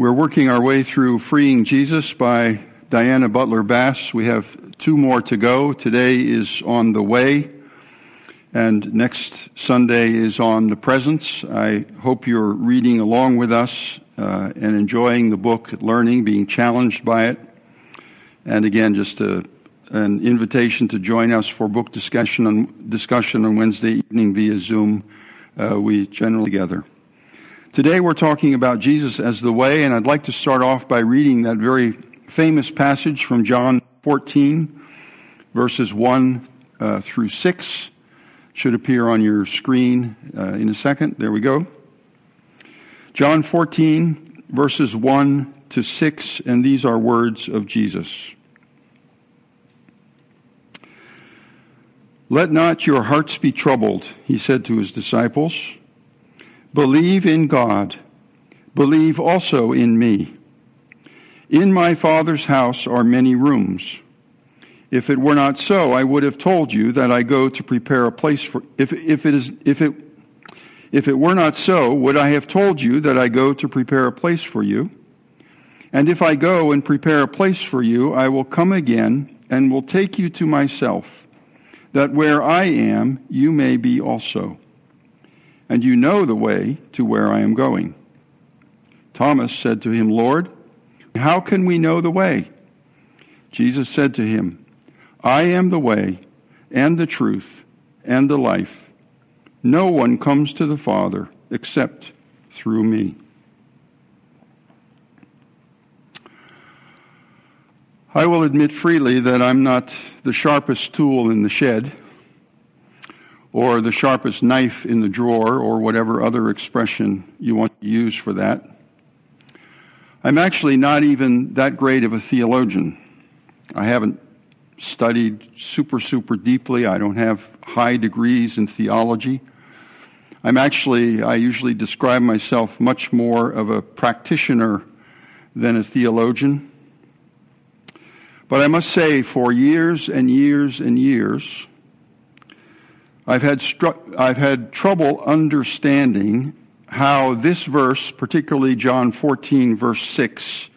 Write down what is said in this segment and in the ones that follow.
We're working our way through Freeing Jesus by Diana Butler Bass. We have two more to go. Today is on the way, and next Sunday is on the presence. I hope you're reading along with us uh, and enjoying the book, learning, being challenged by it. And again, just a, an invitation to join us for book discussion on, discussion on Wednesday evening via Zoom. Uh, we generally together. Today we're talking about Jesus as the way, and I'd like to start off by reading that very famous passage from John 14, verses 1 uh, through 6. Should appear on your screen uh, in a second. There we go. John 14, verses 1 to 6, and these are words of Jesus. Let not your hearts be troubled, he said to his disciples. Believe in God. Believe also in me. In my Father's house are many rooms. If it were not so, I would have told you that I go to prepare a place for, if, if it is, if it, if it were not so, would I have told you that I go to prepare a place for you? And if I go and prepare a place for you, I will come again and will take you to myself, that where I am, you may be also and you know the way to where I am going. Thomas said to him, Lord, how can we know the way? Jesus said to him, I am the way and the truth and the life. No one comes to the Father except through me. I will admit freely that I'm not the sharpest tool in the shed or the sharpest knife in the drawer, or whatever other expression you want to use for that. I'm actually not even that great of a theologian. I haven't studied super, super deeply. I don't have high degrees in theology. I'm actually, I usually describe myself much more of a practitioner than a theologian. But I must say, for years and years and years, I've had, I've had trouble understanding how this verse, particularly John 14, verse 6,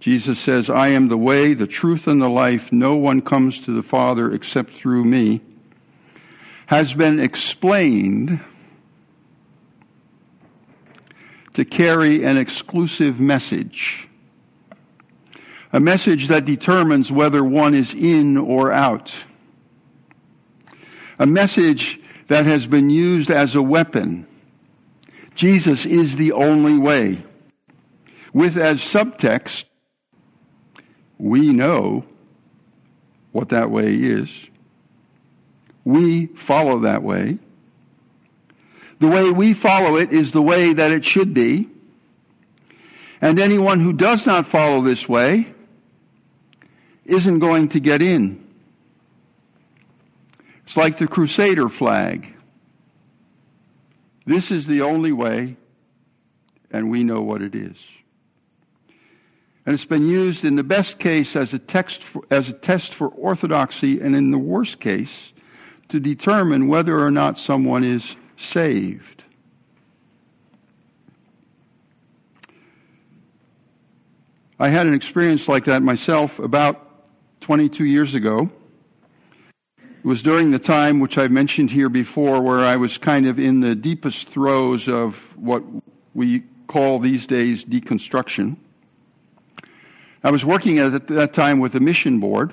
Jesus says, I am the way, the truth, and the life. No one comes to the Father except through me, has been explained to carry an exclusive message. A message that determines whether one is in or out a message that has been used as a weapon. Jesus is the only way. With as subtext, we know what that way is. We follow that way. The way we follow it is the way that it should be. And anyone who does not follow this way isn't going to get in. It's like the Crusader flag. This is the only way, and we know what it is. And it's been used in the best case as a, text for, as a test for orthodoxy, and in the worst case, to determine whether or not someone is saved. I had an experience like that myself about 22 years ago. It was during the time which I've mentioned here before where I was kind of in the deepest throes of what we call these days deconstruction. I was working at that time with a mission board,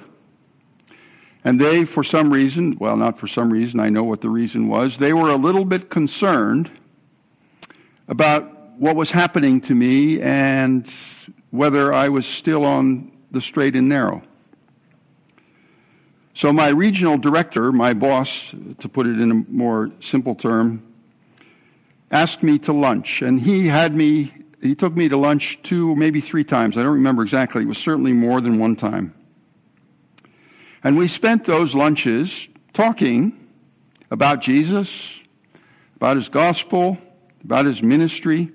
and they, for some reason, well, not for some reason, I know what the reason was, they were a little bit concerned about what was happening to me and whether I was still on the straight and narrow. So my regional director, my boss, to put it in a more simple term, asked me to lunch, and he had me. He took me to lunch two, maybe three times. I don't remember exactly. It was certainly more than one time. And we spent those lunches talking about Jesus, about his gospel, about his ministry,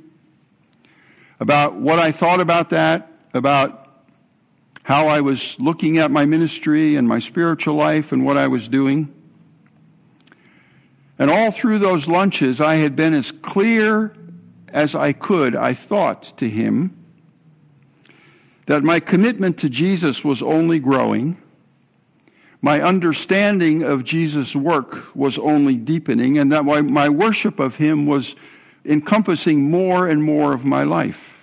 about what I thought about that, about how I was looking at my ministry and my spiritual life and what I was doing. And all through those lunches, I had been as clear as I could, I thought, to him that my commitment to Jesus was only growing. My understanding of Jesus' work was only deepening, and that my, worship of Him was encompassing more and more of my life.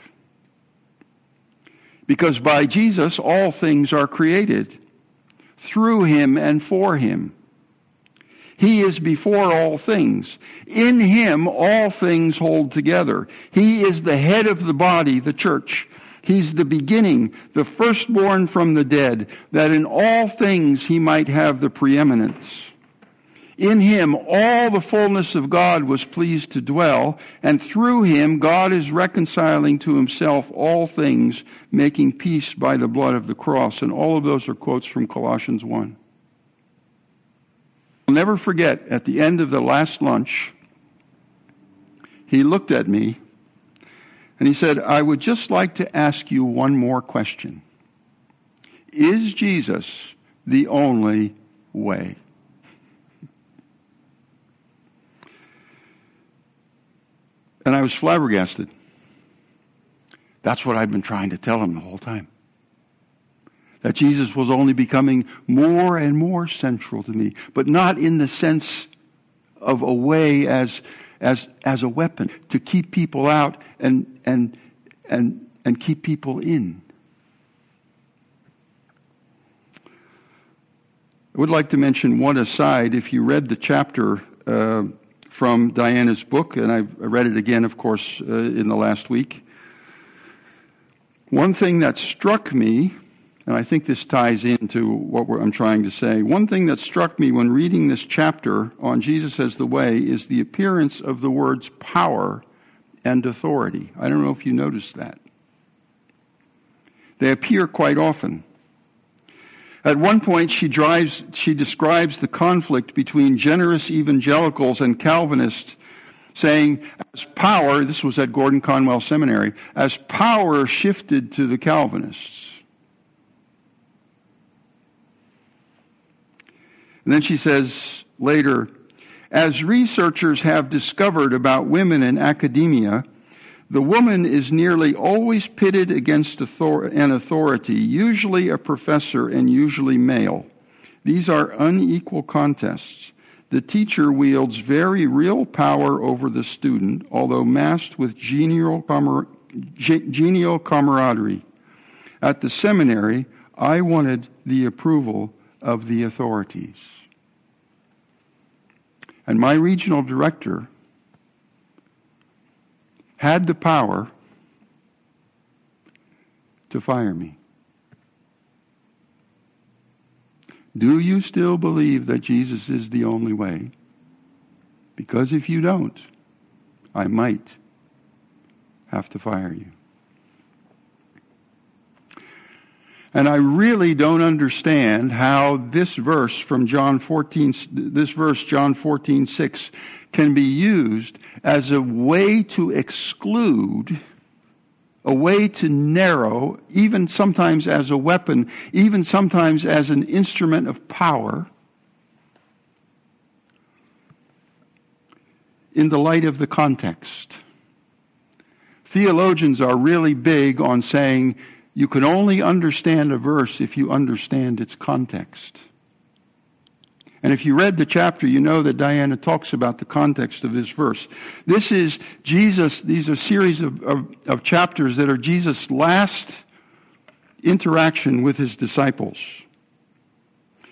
Because by Jesus, all things are created, through Him and for Him. He is before all things. In Him, all things hold together. He is the head of the body, the church. He's the beginning, the firstborn from the dead, that in all things He might have the preeminence. In him all the fullness of God was pleased to dwell, and through him God is reconciling to himself all things, making peace by the blood of the cross. And all of those are quotes from Colossians 1. I'll never forget, at the end of the last lunch, he looked at me and he said, I would just like to ask you one more question. Is Jesus the only way? And I was flabbergasted. That's what I'd been trying to tell him the whole time that Jesus was only becoming more and more central to me, but not in the sense of a way as, as, as a weapon to keep people out and, and, and, and keep people in. I would like to mention one aside. If you read the chapter uh, from Diana's book, and I've read it again, of course, uh, in the last week, one thing that struck me and I think this ties into what I'm trying to say. One thing that struck me when reading this chapter on Jesus as the way is the appearance of the words power and authority. I don't know if you noticed that. They appear quite often. At one point, she, drives, she describes the conflict between generous evangelicals and Calvinists, saying, as power, this was at Gordon Conwell Seminary, as power shifted to the Calvinists. And then she says later, as researchers have discovered about women in academia, the woman is nearly always pitted against an authority, usually a professor and usually male. These are unequal contests. The teacher wields very real power over the student, although masked with genial, genial camaraderie. At the seminary, I wanted the approval of the authorities. And my regional director had the power to fire me. Do you still believe that Jesus is the only way? Because if you don't, I might have to fire you. And I really don't understand how this verse from John 14, this verse, John 14, 6, can be used as a way to exclude, a way to narrow, even sometimes as a weapon, even sometimes as an instrument of power, in the light of the context. Theologians are really big on saying you can only understand a verse if you understand its context. And if you read the chapter, you know that Diana talks about the context of this verse. This is Jesus, these are series of, of, of chapters that are Jesus' last interaction with his disciples.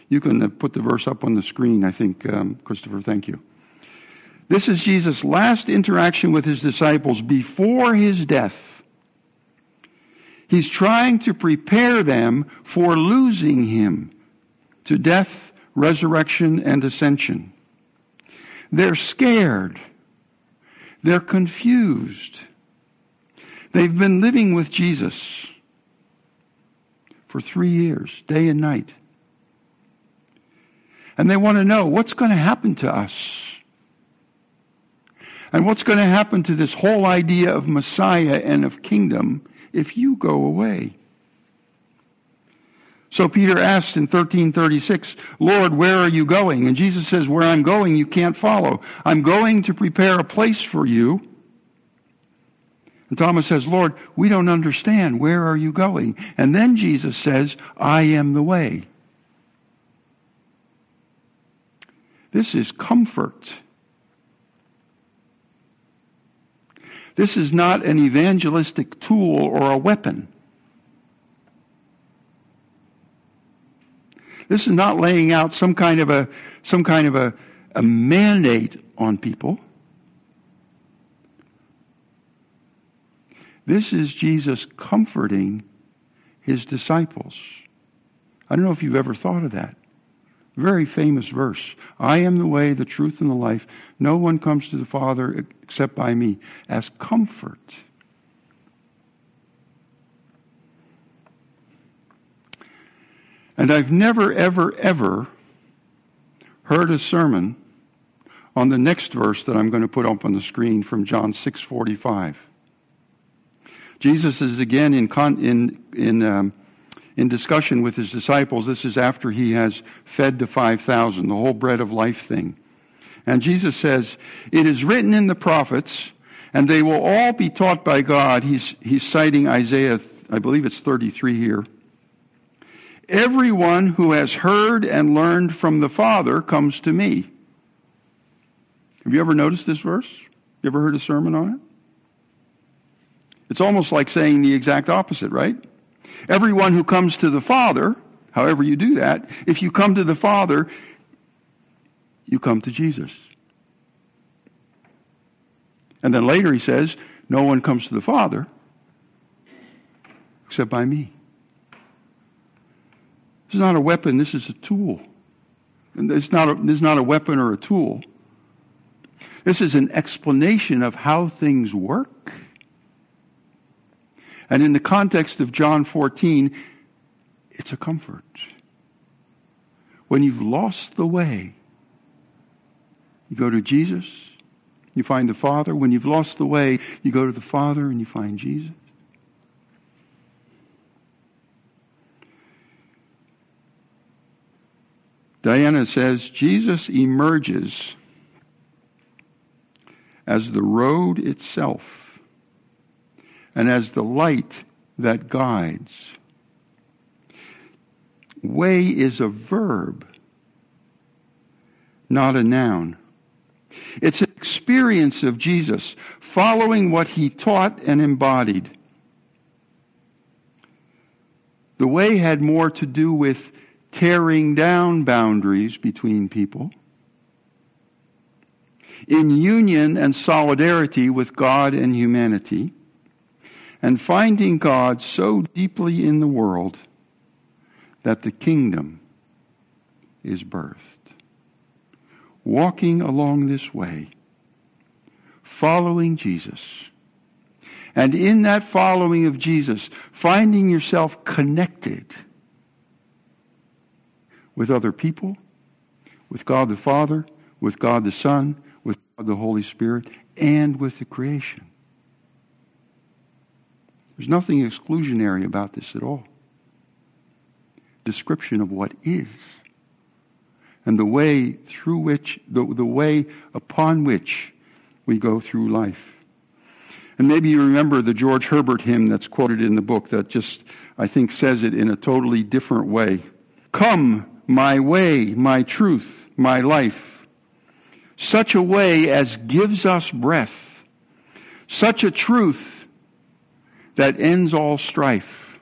You can uh, put the verse up on the screen, I think, um, Christopher, thank you. This is Jesus' last interaction with his disciples before his death. He's trying to prepare them for losing him to death, resurrection, and ascension. They're scared. They're confused. They've been living with Jesus for three years, day and night. And they want to know what's going to happen to us. And what's going to happen to this whole idea of Messiah and of kingdom if you go away. So Peter asked in 1336, Lord, where are you going? And Jesus says, where I'm going, you can't follow. I'm going to prepare a place for you. And Thomas says, Lord, we don't understand. Where are you going? And then Jesus says, I am the way. This is comfort. This is not an evangelistic tool or a weapon. This is not laying out some kind of a, some kind of a, a mandate on people. This is Jesus comforting his disciples. I don't know if you've ever thought of that. Very famous verse. I am the way, the truth, and the life. No one comes to the Father except by me. As comfort. And I've never, ever, ever heard a sermon on the next verse that I'm going to put up on the screen from John 6:45. Jesus is again in in in um, in discussion with his disciples. This is after he has fed the 5,000, the whole bread of life thing. And Jesus says, It is written in the prophets, and they will all be taught by God. He's, he's citing Isaiah, I believe it's 33 here. Everyone who has heard and learned from the Father comes to me. Have you ever noticed this verse? You ever heard a sermon on it? It's almost like saying the exact opposite, right? Everyone who comes to the Father, however you do that, if you come to the Father, you come to Jesus. And then later he says, No one comes to the Father except by me. This is not a weapon, this is a tool. And it's not a, this is not a weapon or a tool. This is an explanation of how things work. And in the context of John 14, it's a comfort. When you've lost the way, you go to Jesus, you find the Father. When you've lost the way, you go to the Father and you find Jesus. Diana says Jesus emerges as the road itself and as the light that guides. Way is a verb, not a noun. It's an experience of Jesus following what he taught and embodied. The way had more to do with tearing down boundaries between people, in union and solidarity with God and humanity and finding God so deeply in the world that the kingdom is birthed. Walking along this way, following Jesus, and in that following of Jesus, finding yourself connected with other people, with God the Father, with God the Son, with God the Holy Spirit, and with the creation. There's nothing exclusionary about this at all. Description of what is and the way through which, the, the way upon which we go through life. And maybe you remember the George Herbert hymn that's quoted in the book that just, I think, says it in a totally different way. Come, my way, my truth, my life. Such a way as gives us breath. Such a truth that ends all strife.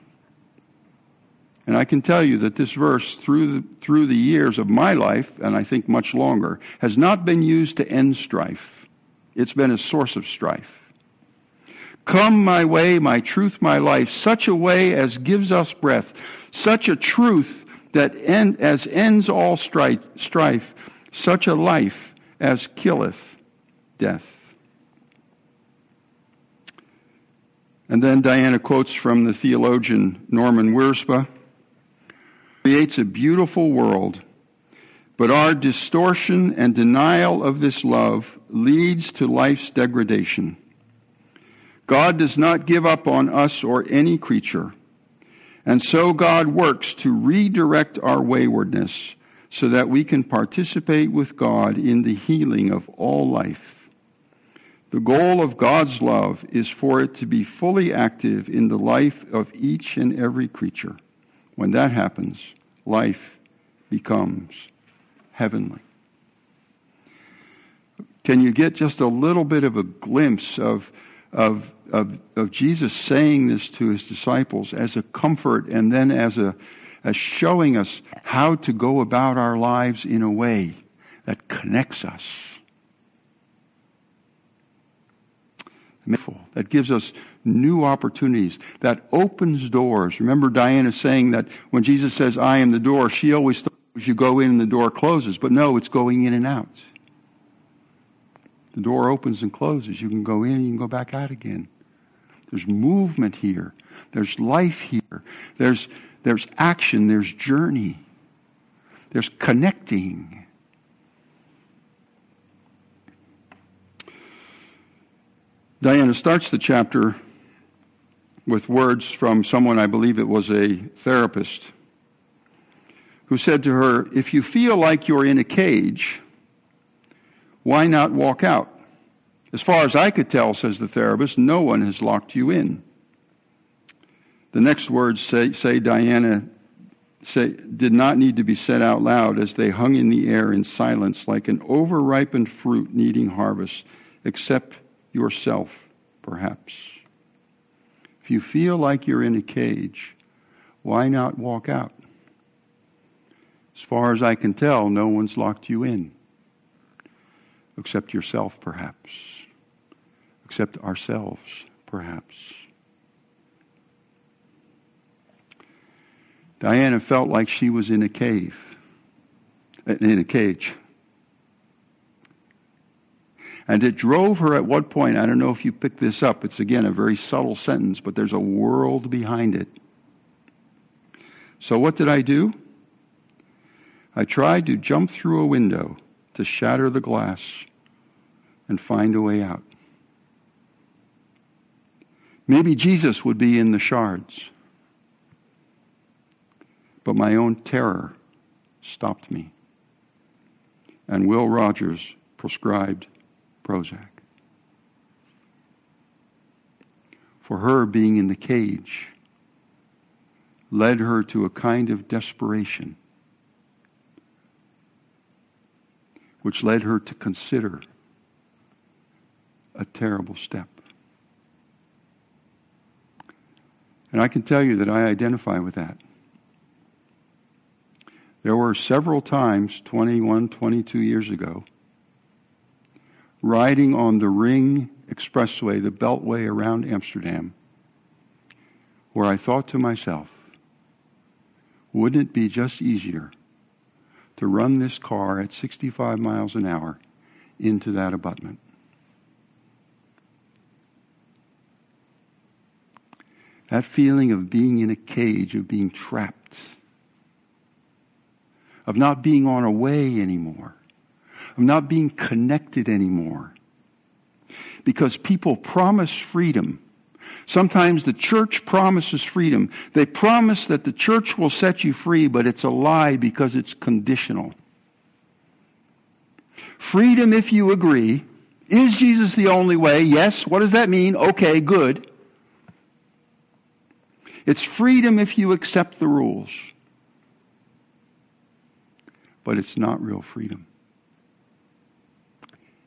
And I can tell you that this verse, through the, through the years of my life, and I think much longer, has not been used to end strife. It's been a source of strife. Come my way, my truth, my life, such a way as gives us breath, such a truth that end, as ends all strife, strife, such a life as killeth death. And then Diana quotes from the theologian Norman Wirzba creates a beautiful world, but our distortion and denial of this love leads to life's degradation. God does not give up on us or any creature. And so God works to redirect our waywardness so that we can participate with God in the healing of all life. The goal of God's love is for it to be fully active in the life of each and every creature. When that happens, life becomes heavenly. Can you get just a little bit of a glimpse of, of, of, of Jesus saying this to his disciples as a comfort and then as a as showing us how to go about our lives in a way that connects us. That gives us new opportunities, that opens doors. Remember Diana saying that when Jesus says, I am the door, she always thought you go in and the door closes. But no, it's going in and out. The door opens and closes. You can go in and you can go back out again. There's movement here. There's life here. There's, there's action. There's journey. There's connecting. Diana starts the chapter with words from someone, I believe it was a therapist, who said to her, If you feel like you're in a cage, why not walk out? As far as I could tell, says the therapist, no one has locked you in. The next words say, say Diana say, did not need to be said out loud as they hung in the air in silence like an overripened fruit needing harvest, except yourself, perhaps. If you feel like you're in a cage, why not walk out? As far as I can tell, no one's locked you in, except yourself, perhaps, except ourselves, perhaps. Diana felt like she was in a cave, in a cage. And it drove her at what point, I don't know if you picked this up, it's again a very subtle sentence, but there's a world behind it. So what did I do? I tried to jump through a window to shatter the glass and find a way out. Maybe Jesus would be in the shards. But my own terror stopped me. And Will Rogers prescribed Prozac. For her, being in the cage led her to a kind of desperation, which led her to consider a terrible step. And I can tell you that I identify with that. There were several times, 21, 22 years ago, riding on the Ring Expressway, the Beltway around Amsterdam, where I thought to myself, wouldn't it be just easier to run this car at 65 miles an hour into that abutment? That feeling of being in a cage, of being trapped of not being on a way anymore, of not being connected anymore. Because people promise freedom. Sometimes the church promises freedom. They promise that the church will set you free, but it's a lie because it's conditional. Freedom, if you agree. Is Jesus the only way? Yes. What does that mean? Okay, good. It's freedom if you accept the rules but it's not real freedom.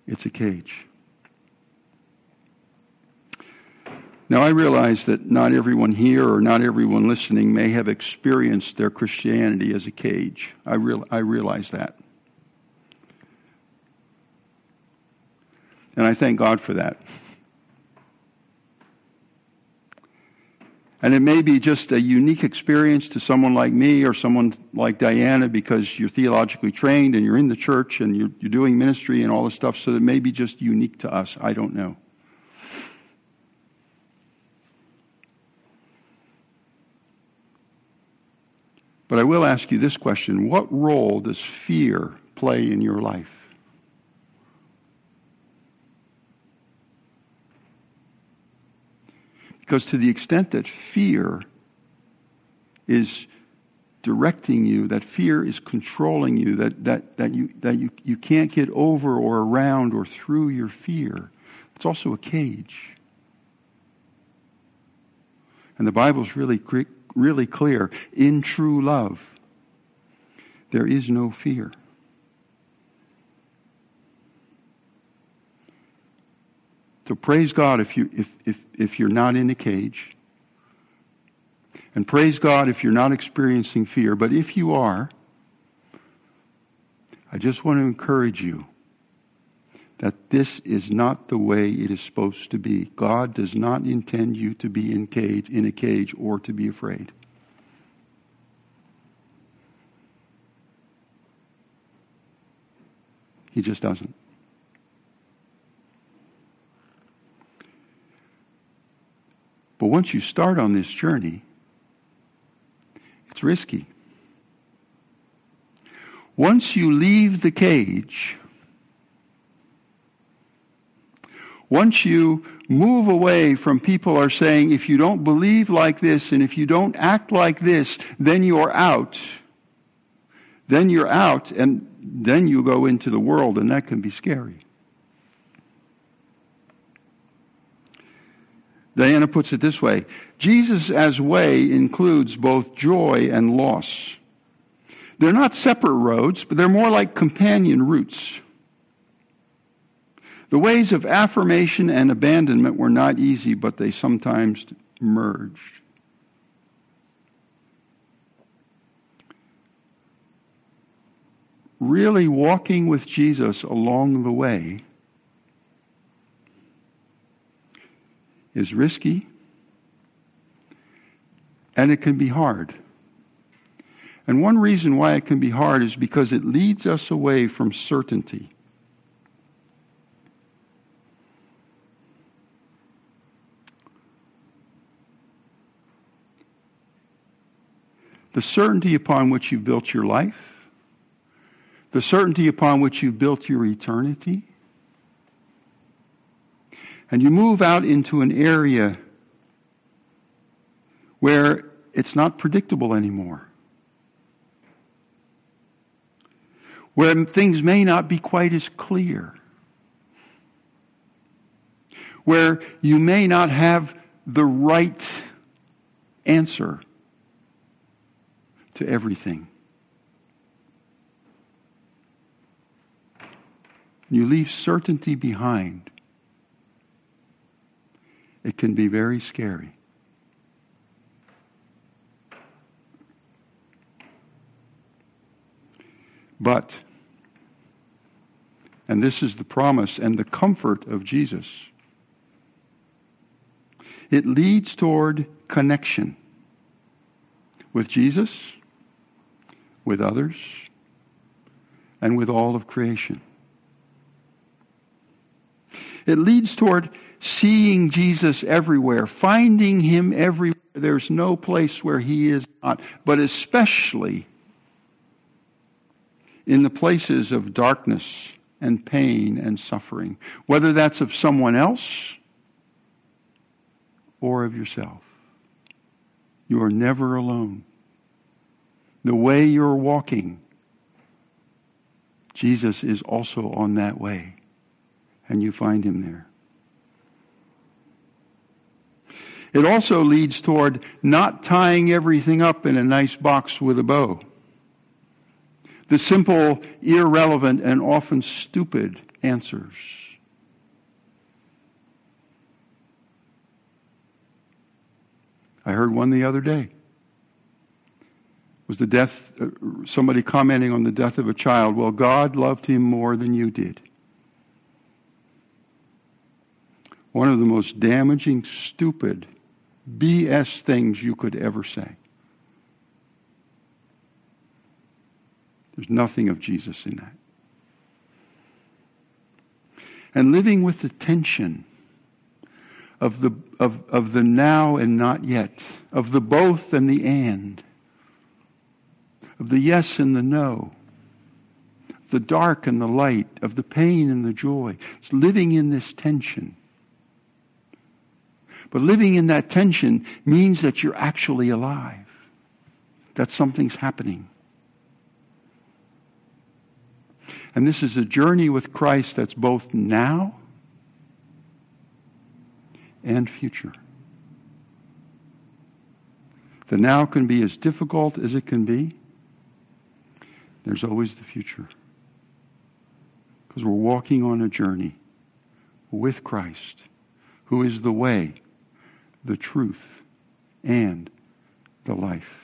It's a cage. Now, I realize that not everyone here or not everyone listening may have experienced their Christianity as a cage. I, real, I realize that. And I thank God for that. And it may be just a unique experience to someone like me or someone like Diana because you're theologically trained and you're in the church and you're, you're doing ministry and all this stuff, so it may be just unique to us. I don't know. But I will ask you this question What role does fear play in your life? Because to the extent that fear is directing you, that fear is controlling you, that, that, that, you, that you, you can't get over or around or through your fear, It's also a cage. And the Bible's really, really clear. In true love, there is no fear. So praise God if you if if if you're not in a cage. And praise God if you're not experiencing fear, but if you are, I just want to encourage you that this is not the way it is supposed to be. God does not intend you to be in cage in a cage or to be afraid. He just doesn't. Once you start on this journey, it's risky. Once you leave the cage, once you move away from people are saying, if you don't believe like this and if you don't act like this, then you're out. Then you're out and then you go into the world and that can be scary. Diana puts it this way Jesus as way includes both joy and loss. They're not separate roads, but they're more like companion routes. The ways of affirmation and abandonment were not easy, but they sometimes merged. Really walking with Jesus along the way is risky and it can be hard. And one reason why it can be hard is because it leads us away from certainty. the certainty upon which you've built your life, the certainty upon which you've built your eternity. And you move out into an area where it's not predictable anymore. Where things may not be quite as clear. Where you may not have the right answer to everything. You leave certainty behind. It can be very scary. But, and this is the promise and the comfort of Jesus, it leads toward connection with Jesus with others, and with all of creation. It leads toward seeing Jesus everywhere, finding him everywhere. There's no place where he is not, but especially in the places of darkness and pain and suffering, whether that's of someone else or of yourself. You are never alone the way you're walking, Jesus is also on that way, and you find him there. It also leads toward not tying everything up in a nice box with a bow. The simple, irrelevant, and often stupid answers. I heard one the other day was the death, uh, somebody commenting on the death of a child. Well, God loved him more than you did. One of the most damaging, stupid, BS things you could ever say. There's nothing of Jesus in that. And living with the tension of the, of, of the now and not yet, of the both and the and of the yes and the no, the dark and the light, of the pain and the joy. It's living in this tension. But living in that tension means that you're actually alive, that something's happening. And this is a journey with Christ that's both now and future. The now can be as difficult as it can be. There's always the future. Because we're walking on a journey with Christ, who is the way, the truth, and the life.